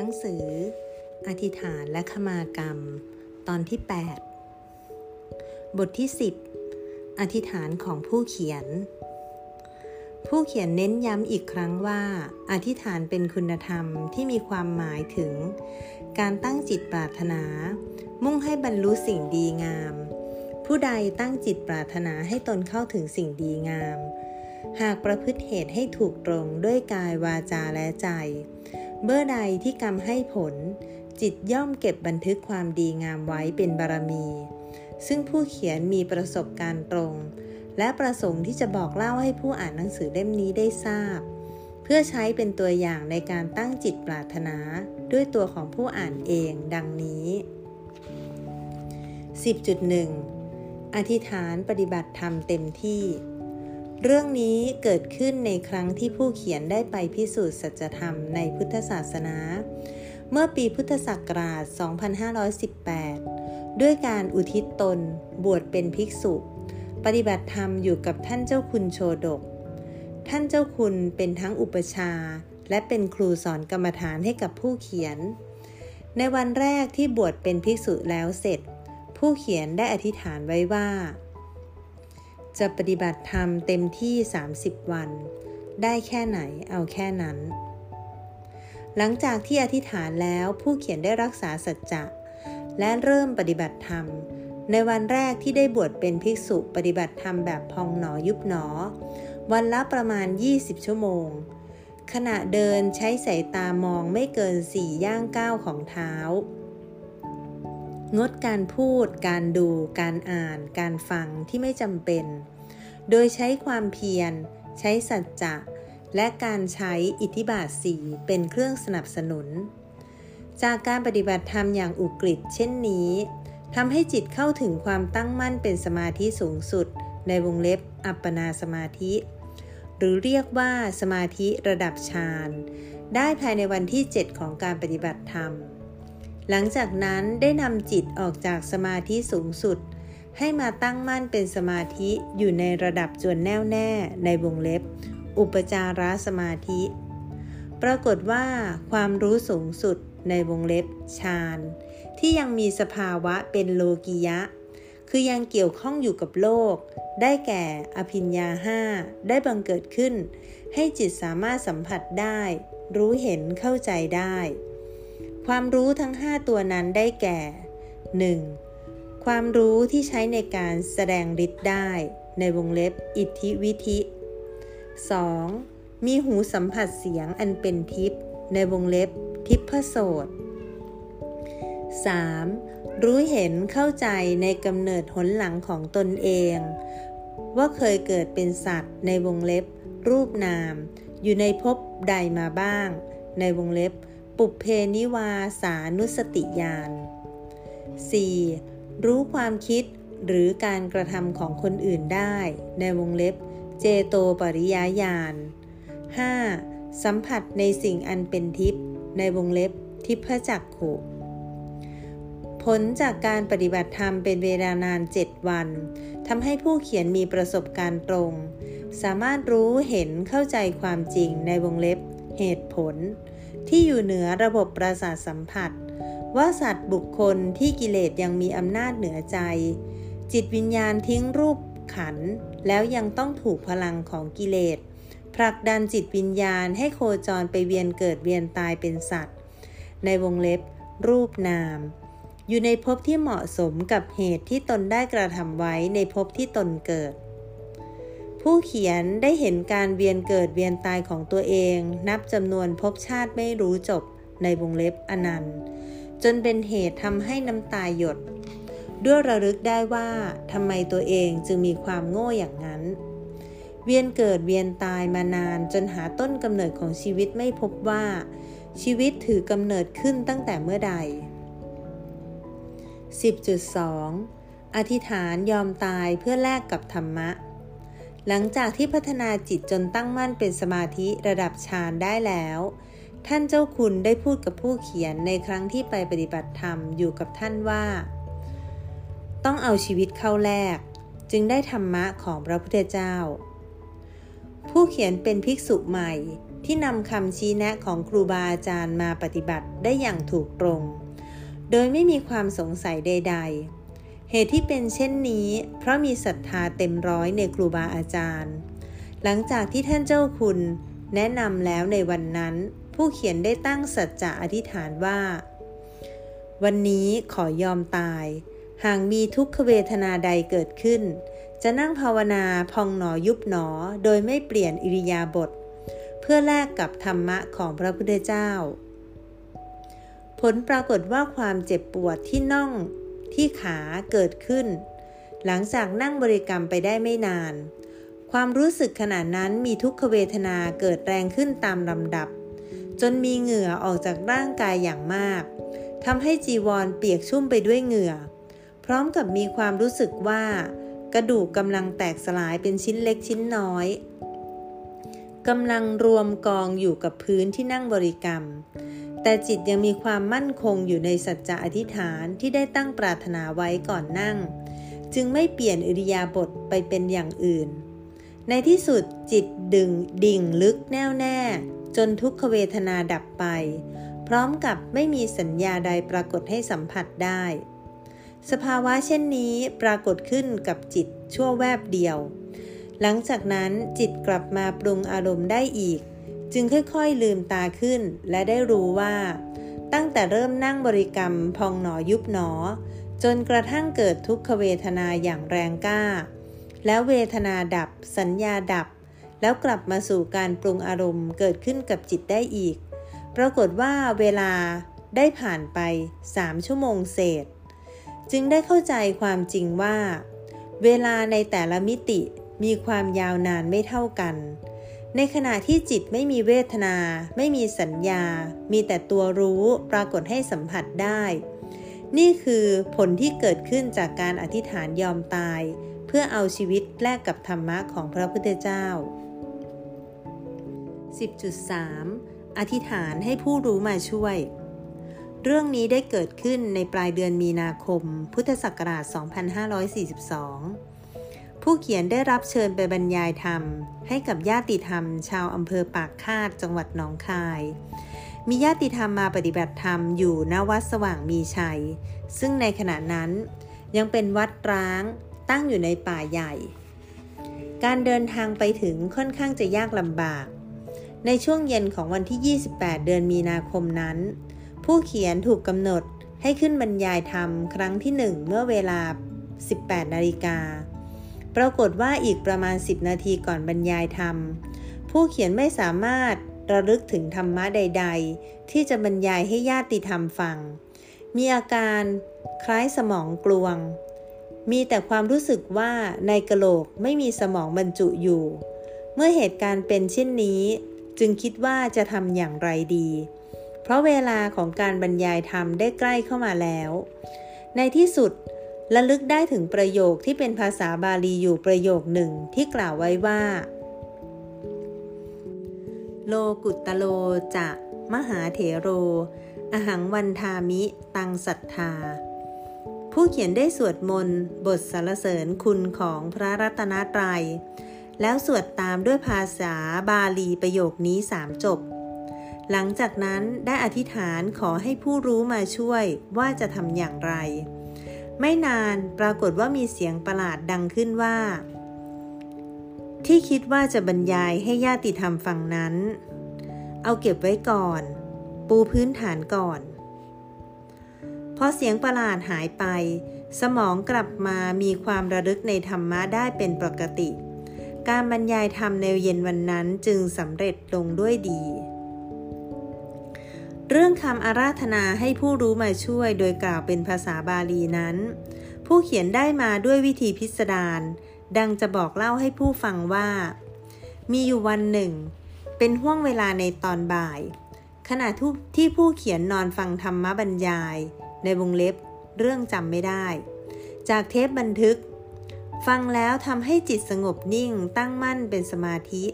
นังสือ อธิษฐานและขมากรรม ตอนที่ 8 บทที่ 10 อธิษฐานของผู้เขียน ผู้เขียนเน้นย้ำอีกครั้งว่า อธิษฐานเป็นคุณธรรมที่มีความหมายถึง การตั้งจิตปรารถนา มุ่งให้บรรลุสิ่งดีงาม ผู้ใดตั้งจิตปรารถนาให้ตนเข้าถึงสิ่งดีงามหากประพฤติเหตุให้ถูกตรงด้วยกายวาจาและใจ เมื่อใดที่กรรมให้ผล จิตย่อมเก็บบันทึกความดีงามไว้เป็นบารมี ซึ่งผู้เขียนมีประสบการณ์ตรง และประสงค์ที่จะบอกเล่าให้ผู้อ่านหนังสือเล่มนี้ได้ทราบ เพื่อใช้เป็นตัวอย่างในการตั้งจิตปรารถนาด้วยตัวของผู้อ่านเองดังนี้ 10.1 อธิษฐานปฏิบัติธรรมเต็มที่ เรื่องนี้เกิดขึ้นในครั้งที่ผู้เขียนได้ไปพิสูจน์สัจธรรมในพุทธศาสนา เมื่อปีพุทธศักราช 2518 ด้วยการอุทิศตนบวชเป็นภิกษุ ปฏิบัติธรรมอยู่กับท่านเจ้าคุณโชดก ท่านเจ้าคุณเป็นทั้งอุปชา และเป็นครูสอนกรรมฐานให้กับผู้เขียน ในวันแรกที่บวชเป็นภิกษุแล้วเสร็จ ผู้เขียนได้อธิษฐานไว้ว่า จะปฏิบัติธรรมเต็มที่ 30 วัน ได้แค่ไหนเอาแค่นั้น หลังจากที่อธิษฐานแล้วผู้เขียนได้รักษาสัจจะและเริ่มปฏิบัติธรรม ในวันแรกที่ได้บวชเป็นภิกษุปฏิบัติธรรมแบบพองหนอยุบหนอ วันละประมาณ 20 ชั่วโมง ขณะเดินใช้สายตามองไม่เกินสี่ย่างก้าวของเท้า งดการพูด การดู การอ่าน การฟังที่ไม่จำเป็น โดยใช้ความเพียร ใช้สัจจะ และการใช้อิทธิบาทสีเป็นเครื่องสนับสนุน จากการปฏิบัติธรรมอย่างอุกฤษเช่นนี้ทำให้จิตเข้าถึงความตั้งมั่นเป็นสมาธิสูงสุด ในวงเล็บอัปปนาสมาธิ หรือเรียกว่าสมาธิระดับฌานได้ภายในวันที่ 7 ของการปฏิบัติธรรม หลังจากนั้นได้นำจิตออกจากสมาธิสูงสุด ให้มาตั้งมั่นเป็นสมาธิอยู่ในระดับจวนแน่วแน่ในวงเล็บ อุปจารสมาธิ ปรากฏว่าความรู้สูงสุดในวงเล็บฌานที่ยังมีสภาวะเป็นโลกิยะ คือยังเกี่ยวข้องอยู่กับโลก ได้แก่อภิญญาห้าได้บังเกิดขึ้น ให้จิตสามารถสัมผัสได้ รู้เห็นเข้าใจได้ ความรู้ทั้ง 5 ตัวนั้นได้แก่ 1. ความรู้ที่ใช้ในการแสดงฤทธิ์ได้ในวงเล็บอิทธิวิธิ 2. มีหูสัมผัสเสียงอันเป็นทิพย์ในวงเล็บทิพโสด 3. รู้เห็นเข้าใจในกำเนิดหนหลังของตนเอง ว่าเคยเกิดเป็นสัตว์ในวงเล็บรูปนาม อยู่ในภพใดมาบ้าง ในวงเล็บ ปุเพนิวาสานุสติญาณ 4. รู้ความคิดหรือการกระทำของคนอื่นได้ ในวงเล็บ เจโตปริยญาณ 5. สัมผัสในสิ่งอันเป็นทิพย์ในวงเล็บทิพจักขุ ผลจากการปฏิบัติธรรมเป็นเวลานานเจ็ดวันทำให้ผู้เขียนมีประสบการณ์ตรง สามารถรู้เห็นเข้าใจความจริงในวงเล็บ เหตุผล ที่อยู่เหนือระบบประสาทสัมผัส ว่าสัตว์บุคคลที่กิเลสยังมีอำนาจเหนือใจ จิตวิญญาณทิ้งรูปขัน แล้วยังต้องถูกพลังของกิเลสผลักดันจิตวิญญาณให้โคจรไปเวียนเกิดเวียนตายเป็นสัตว์ ในวงเล็บ รูปนาม อยู่ในภพที่เหมาะสมกับเหตุที่ตนได้กระทำไว้ในภพที่ตนเกิด ผู้เขียนได้เห็นการเวียนเกิดเวียนตายของตัวเอง นับจำนวนภพชาติไม่รู้จบในวงเล็บอนันต์จนเป็นเหตุทำให้น้ำตาหยด ด้วยระลึกได้ว่าทำไมตัวเองจึงมีความโง่อย่างนั้น เวียนเกิดเวียนตายมานานจนหาต้นกำเนิดของชีวิตไม่พบว่า ชีวิตถือกำเนิดขึ้นตั้งแต่เมื่อใด 10.2 อธิษฐานยอมตายเพื่อแลกกับธรรมะ หลังจากที่พัฒนาจิตจนตั้งมั่นเป็นสมาธิระดับฌานได้แล้ว ท่านเจ้าคุณได้พูดกับผู้เขียนในครั้งที่ไปปฏิบัติธรรมอยู่กับท่านว่า ต้องเอาชีวิตเข้าแลกจึงได้ธรรมะของพระพุทธเจ้า ผู้เขียนเป็นภิกษุใหม่ที่นำคำชี้แนะของครูบาอาจารย์มาปฏิบัติได้อย่างถูกตรง โดยไม่มีความสงสัยใด ๆ เหตุที่เป็นเช่นนี้ เพราะมีศรัทธาเต็มร้อยในครูบาอาจารย์ หลังจากที่ท่านเจ้าคุณ แนะนำแล้วในวันนั้น ผู้เขียนได้ตั้งสัจจะอธิษฐานว่า วันนี้ขอยอมตาย หากมีทุกขเวทนาใดเกิดขึ้น จะนั่งภาวนาพองหนอยุบหนอโดยไม่เปลี่ยนอิริยาบถเพื่อแลกกับธรรมะของพระพุทธเจ้า ผลปรากฏว่าความเจ็บปวดที่น่อง ที่ขาเกิดขึ้น หลังจากนั่งบริกรรมไปได้ไม่นาน ความรู้สึกขณะนั้นมีทุกขเวทนาเกิดแรงขึ้นตามลำดับ จนมีเหงื่อออกจากร่างกายอย่างมากทำให้จีวรเปียกชุ่มไปด้วยเหงื่อ พร้อมกับมีความรู้สึกว่า กระดูกกำลังแตกสลายเป็นชิ้นเล็กชิ้นน้อย กำลังรวมกองอยู่กับพื้นที่นั่งบริกรรม แต่จิตยังมีความมั่นคงอยู่ในสัจจะอธิษฐานที่ได้ตั้งปรารถนาไว้ก่อนนั่ง จึงไม่เปลี่ยนอิริยาบถไปเป็นอย่างอื่น ในที่สุดจิตดึงดิ่งลึกแน่วแน่ จนทุกขเวทนาดับไป พร้อมกับไม่มีสัญญาใดปรากฏให้สัมผัสได้ สภาวะเช่นนี้ปรากฏขึ้นกับจิตชั่วแวบเดียว หลังจากนั้นจิตกลับมาปรุงอารมณ์ได้อีก จึงค่อยๆลืมตาขึ้น และได้รู้ว่า ตั้งแต่เริ่มนั่งบริกรรมพองหนอยุบหนอ จนกระทั่งเกิดทุกขเวทนาอย่างแรงกล้า แล้วเวทนาดับ สัญญาดับ แล้วกลับมาสู่การปรุงอารมณ์เกิดขึ้นกับจิตได้อีก ปรากฏว่าเวลาได้ผ่านไปสามชั่วโมงเศษ จึงได้เข้าใจความจริงว่า เวลาในแต่ละมิติ มีความยาวนานไม่เท่ากัน ในขณะที่จิตไม่มีเวทนา ไม่มีสัญญา มีแต่ตัวรู้ปรากฏให้สัมผัสได้ นี่คือผลที่เกิดขึ้นจากการอธิษฐานยอมตาย เพื่อเอาชีวิตแลกกับธรรมะของพระพุทธเจ้า 10.3 อธิษฐานให้ผู้รู้มาช่วยเรื่องนี้ได้เกิดขึ้นในปลายเดือนมีนาคม พุทธศักราช 2542 ผู้เขียนได้รับเชิญไปบรรยายธรรม ให้กับญาติธรรม ชาวอำเภอปากคาดจังหวัดหนองคาย มีญาติธรรมมาปฏิบัติธรรมอยู่ณวัดสว่างมีชัย ซึ่งในขณะนั้นยังเป็นวัดร้างตั้งอยู่ในป่าใหญ่ การเดินทางไปถึงค่อนข้างจะยากลำบาก ในช่วงเย็นของวันที่ 28 เดือนมีนาคมนั้น ผู้เขียนถูกกำหนดให้ขึ้นบรรยายธรรมครั้งที่หนึ่งเมื่อเวลา 18 นาฬิกา ปรากฏว่าอีกประมาณ 10 นาทีก่อนบรรยายธรรม ผู้เขียนไม่สามารถระลึกถึงธรรมะใด ๆ ที่จะบรรยายให้ญาติธรรมฟัง มีอาการคล้ายสมองกลวง มีแต่ความรู้สึกว่าในกระโหลกไม่มีสมองบรรจุอยู่ เมื่อเหตุการณ์เป็นเช่นนี้จึงคิดว่าจะทำอย่างไรดี เพราะเวลาของการบรรยายธรรมได้ใกล้เข้ามาแล้ว ในที่สุด ระลึกได้ถึงประโยคที่เป็นภาษาบาลีอยู่ประโยคหนึ่งที่กล่าวไว้ว่า โลกุตโลจะมหาเถโร อหังวันทามิตังศรัทธา ผู้เขียนได้สวดมนต์บทสรรเสริญคุณของพระรัตนตรัย แล้วสวดตามด้วยภาษาบาลีประโยคนี้สามจบ หลังจากนั้นได้อธิษฐานขอให้ผู้รู้มาช่วยว่าจะทำอย่างไร ไม่นานปรากฏว่ามีเสียงประหลาดดังขึ้นว่า ที่คิดว่าจะบรรยายให้ญาติธรรมฟังนั้น เอาเก็บไว้ก่อน ปูพื้นฐานก่อน พอเสียงประหลาดหายไป สมองกลับมามีความระลึกในธรรมะได้เป็นปกติ การบรรยายธรรมในเย็นวันนั้นจึงสำเร็จลงด้วยดี เรื่องคำอาราธนาให้ผู้รู้มาช่วยโดยกล่าวเป็นภาษาบาลีนั้น ผู้เขียนได้มาด้วยวิธีพิสดารดังจะบอกเล่าให้ผู้ฟังว่า มีอยู่วันหนึ่ง เป็นห่วงเวลาในตอนบ่าย ขณะที่ผู้เขียนนอนฟังธรรมบรรยาย ในวงเล็บเรื่องจำไม่ได้ จากเทปบันทึก ฟังแล้วทำให้จิตสงบนิ่งตั้งมั่นเป็นสมาธิ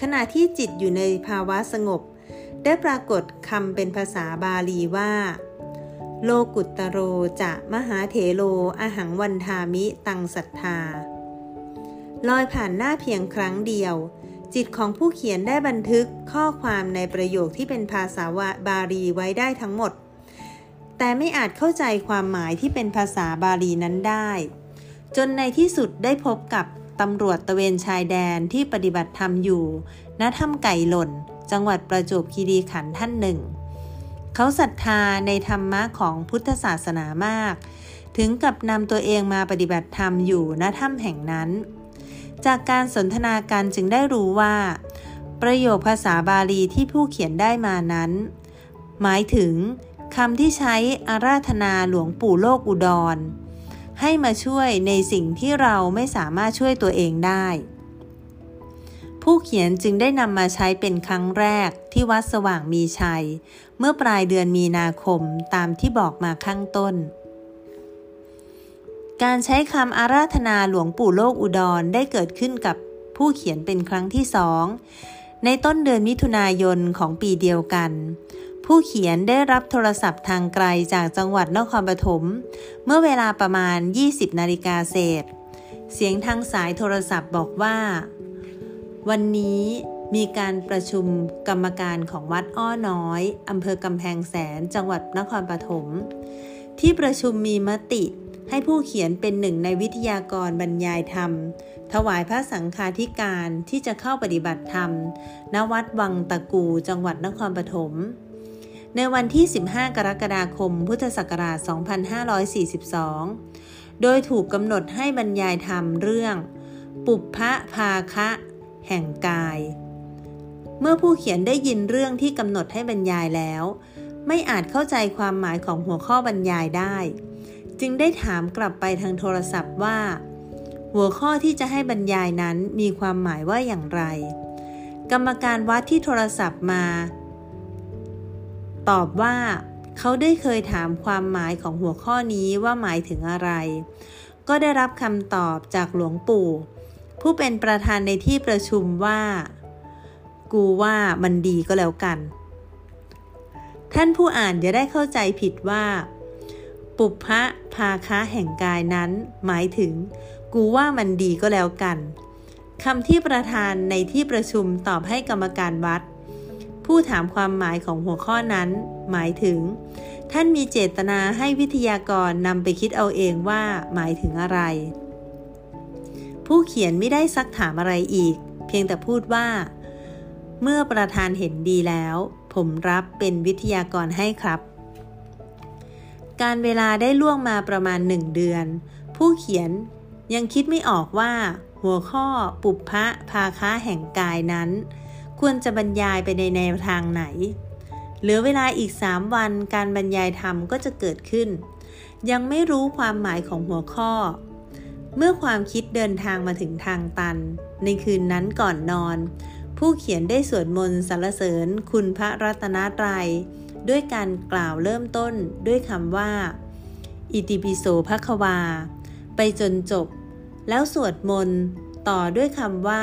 ขณะที่จิตอยู่ในภาวะสงบ ได้ปรากฏคำเป็นภาษาบาลีว่า โลกุตตโรจะมหาเถโลอหังวันทามิตังศรัทธา ลอยผ่านหน้าเพียงครั้งเดียว จิตของผู้เขียนได้บันทึกข้อความในประโยคที่เป็นภาษาบาลีไว้ได้ทั้งหมด แต่ไม่อาจเข้าใจความหมายที่เป็นภาษาบาลีนั้นได้ จนในที่สุดได้พบกับตำรวจตะเวนชายแดนที่ปฏิบัติธรรมอยู่ ณถ้ำไก่หล่น จังหวัดประจวบคีรีขันธ์ท่านหนึ่ง เขาศรัทธาในธรรมะของพุทธศาสนามาก ถึงกับนำตัวเองมาปฏิบัติธรรมอยู่ณถ้ำแห่งนั้น จากการสนทนาการจึงได้รู้ว่า ประโยคภาษาบาลีที่ผู้เขียนได้มานั้น หมายถึงคำที่ใช้อาราธนาหลวงปู่โลกอุดร ให้มาช่วยในสิ่งที่เราไม่สามารถช่วยตัวเองได้ ผู้เขียนจึงได้นำมาใช้เป็นครั้งแรกที่วัดสว่างมีชัย เมื่อปลายเดือนมีนาคมตามที่บอกมาข้างต้น การใช้คำอาราธนาหลวงปู่โลกอุดรได้เกิดขึ้นกับผู้เขียนเป็นครั้งที่สองในต้นเดือนมิถุนายนของปีเดียวกัน ผู้เขียนได้รับโทรศัพท์ทางไกลจากจังหวัดนครปฐมเมื่อเวลาประมาณ 20 นาฬิกาเศษ เสียงทางสายโทรศัพท์บอกว่า วันนี้มีการประชุมกรรมการของวัดอ้อน้อยอำเภอกำแพงแสนจังหวัดนครปฐมที่ประชุมมีมติให้ผู้เขียนเป็นหนึ่งในวิทยากรบรรยายธรรม ถวายพระสังฆาธิการที่จะเข้าปฏิบัติธรรม ณ วัดวังตะกูจังหวัดนครปฐม ในวันที่ 15 กรกฎาคม พุทธศักราช 2542 โดยถูกกำหนดให้บรรยายธรรมเรื่อง ปุพพะภาคะ แห่งกาย เมื่อผู้เขียนได้ยินเรื่องที่กำหนดให้บรรยายแล้ว ไม่อาจเข้าใจความหมายของหัวข้อบรรยายได้ จึงได้ถามกลับไปทางโทรศัพท์ว่า หัวข้อที่จะให้บรรยายนั้นมีความหมายว่าอย่างไร กรรมการวัดที่โทรศัพท์มา ตอบว่าเขาได้เคยถามความหมายของหัวข้อนี้ว่าหมายถึงอะไร ก็ได้รับคำตอบจากหลวงปู่ ผู้เป็นประธานในที่ประชุมว่า กูว่ามันดีก็แล้วกัน ท่านผู้อ่านจะได้เข้าใจผิดว่า ปุพพะภาคะแห่งกายนั้น หมายถึง กูว่ามันดีก็แล้วกันคำที่ประธานในที่ประชุมตอบให้กรรมการวัด ผู้ถามความหมายของหัวข้อนั้น หมายถึง ท่านมีเจตนาให้วิทยากรนำไปคิดเอาเองว่าหมายถึงอะไร ผู้เขียนไม่ได้ซักถามอะไรอีก เพียงแต่พูดว่า เมื่อประธานเห็นดีแล้ว ผมรับเป็นวิทยากรให้ครับ การเวลาได้ล่วงมาประมาณหนึ่งเดือน ผู้เขียนยังคิดไม่ออกว่า หัวข้อปุพพะภาคะแห่งกายนั้น ควรจะบรรยายไปในแนวทางไหน เหลือเวลาอีก 3 วันการบรรยายธรรมก็จะเกิดขึ้น ยังไม่รู้ความหมายของหัวข้อ เมื่อความคิดเดินทางมาถึงทางตัน ในคืนนั้นก่อนนอน ผู้เขียนได้สวดมนต์สรรเสริญคุณพระรัตนตรัย ด้วยการกล่าวเริ่มต้นด้วยคำว่า อิติปิโสภควา ไปจนจบ แล้วสวดมนต์ต่อด้วยคำว่า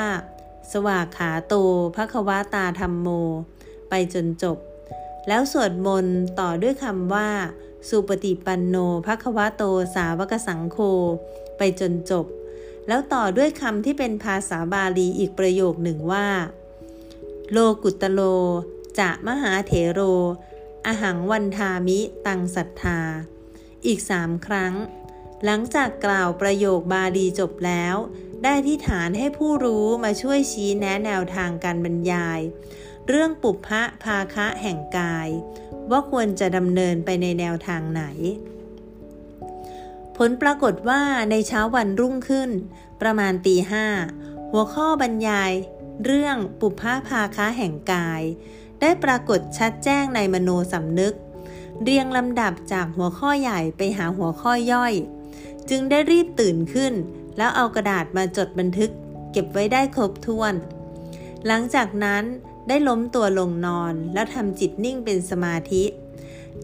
สวากขาโตภควตาธรรมโม ไปจนจบ แล้วสวดมนต์ต่อด้วยคำว่า สุปฏิปันโนภควโตสาวกสังโฆ ไปจนจบ แล้วต่อด้วยคำที่เป็นภาษาบาลีอีกประโยคหนึ่งว่า โลกุตโล จะมหาเถโร อหังวันทามิตังศรัทธา อีกสามครั้ง หลังจากกล่าวประโยคบาลีจบแล้ว ได้ที่ฐานให้ผู้รู้มาช่วยชี้แนะแนวทางการบรรยาย เรื่องปุพพะภาคะแห่งกาย ว่าควรจะดำเนินไปในแนวทางไหน ผลปรากฏว่าในเช้าวันรุ่งขึ้น ประมาณตีห้าหัวข้อบรรยาย เรื่องปุพพะภาคะแห่งกาย ได้ปรากฏชัดแจ้งในมโนสำนึก เรียงลำดับจากหัวข้อใหญ่ไปหาหัวข้อย่อย จึงได้รีบตื่นขึ้น แล้วเอากระดาษมาจดบันทึก เก็บไว้ได้ครบถ้วน หลังจากนั้นได้ล้มตัวลงนอนแล้วทำจิตนิ่งเป็นสมาธิ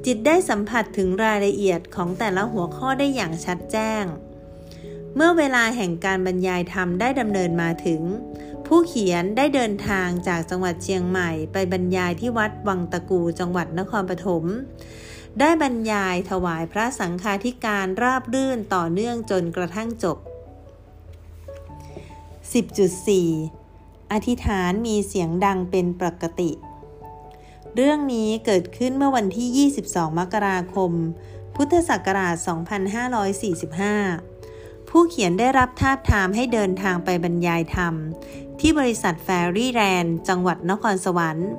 จิตได้สัมผัสถึงรายละเอียดของแต่ละหัวข้อได้อย่างชัดแจ้ง เมื่อเวลาแห่งการบรรยายธรรมได้ดำเนินมาถึง ผู้เขียนได้เดินทางจากจังหวัดเชียงใหม่ ไปบรรยายที่วัดวังตะกูจังหวัดนครปฐมได้บรรยายถวายพระสังฆาธิการราบรื่นต่อเนื่องจนกระทั่งจบ 10.4 อธิษฐานมีเสียงดังเป็นปกติ เรื่องนี้เกิดขึ้นเมื่อวันที่ 22 มกราคม พุทธศักราช 2545 ผู้เขียนได้รับทาบทามให้เดินทางไปบรรยายธรรม ที่บริษัทแฟรี่แลนด์จังหวัดนครสวรรค์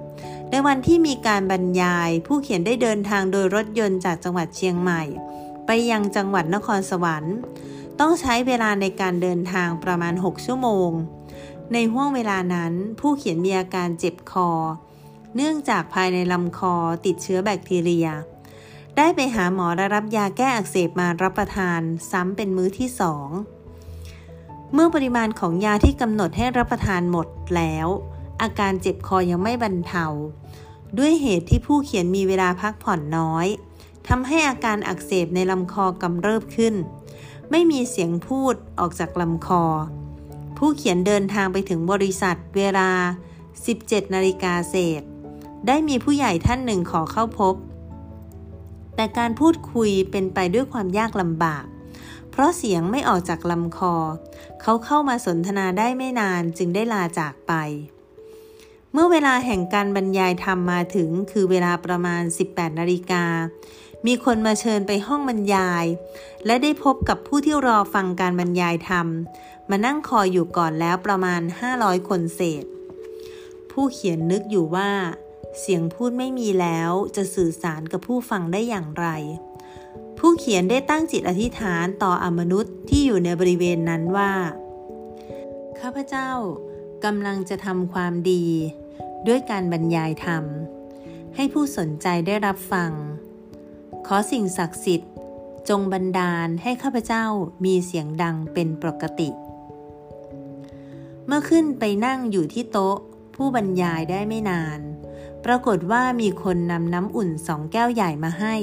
ในวันที่มีการบรรยาย ผู้เขียนได้เดินทางโดยรถยนต์จากจังหวัดเชียงใหม่ ไปยังจังหวัดนครสวรรค์ ต้องใช้เวลาในการเดินทางประมาณ 6 ชั่วโมง ในห่วงเวลานั้นผู้เขียนมีอาการเจ็บคอ เนื่องจากภายในลำคอติดเชื้อแบคทีเรีย ได้ไปหาหมอและรับยาแก้อักเสบมารับประทานซ้ำเป็นมื้อที่สองเมื่อปริมาณของยาที่กำหนดให้รับประทานหมดแล้ว อาการเจ็บคอยังไม่บรรเทา ด้วยเหตุที่ผู้เขียนมีเวลาพักผ่อนน้อยทำให้อาการอักเสบในลำคอกำเริบขึ้น ไม่มีเสียงพูดออกจากลำคอ ผู้เขียนเดินทางไปถึงบริษัทเวลา 17 นาฬิกาเศษ ได้มีผู้ใหญ่ท่านหนึ่งขอเข้าพบ แต่การพูดคุยเป็นไปด้วยความยากลำบาก เพราะเสียงไม่ออกจากลำคอ เขาเข้ามาสนทนาได้ไม่นานจึงได้ลาจากไป เมื่อเวลาแห่งการบรรยายธรรมมาถึงคือเวลาประมาณ 18นาฬิกามีคนมาเชิญไปห้องบรรยาย และได้พบกับผู้ที่รอฟังการบรรยายธรรม มานั่งคอยอยู่ก่อนแล้วประมาณ 500 คนเศษ ผู้เขียนนึกอยู่ว่า เสียงพูดไม่มีแล้วจะสื่อสารกับผู้ฟังได้อย่างไร ผู้เขียนได้ตั้งจิตอธิษฐานต่ออมนุษย์ที่อยู่ในบริเวณนั้นว่า ข้าพเจ้ากำลังจะทำความดี ด้วยการบรรยายธรรม ให้ผู้สนใจได้รับฟัง ขอสิ่งศักดิ์สิทธิ์ จงบันดาลให้ข้าพเจ้ามีเสียงดังเป็นปกติ เมื่อขึ้นไปนั่งอยู่ที่โต๊ะผู้บรรยายได้ไม่นาน ปรากฏว่ามีคนนำน้ำอุ่นสองแก้วใหญ่มาให้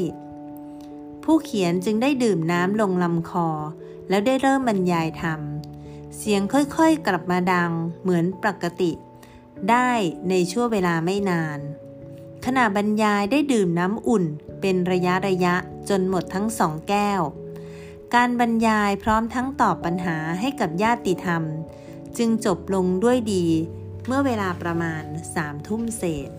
ผู้เขียนจึงได้ดื่มน้ำลงลำคอ แล้วได้เริ่มบรรยายธรรม เสียงค่อยๆกลับมาดังเหมือนปกติ ได้ในช่วงเวลาไม่นาน ขณะบรรยายได้ดื่มน้ำอุ่นเป็นระยะระยะจนหมดทั้งสองแก้ว การบรรยายพร้อมทั้งตอบปัญหาให้กับญาติธรรม จึงจบลงด้วยดีเมื่อเวลาประมาณสามทุ่มเศษ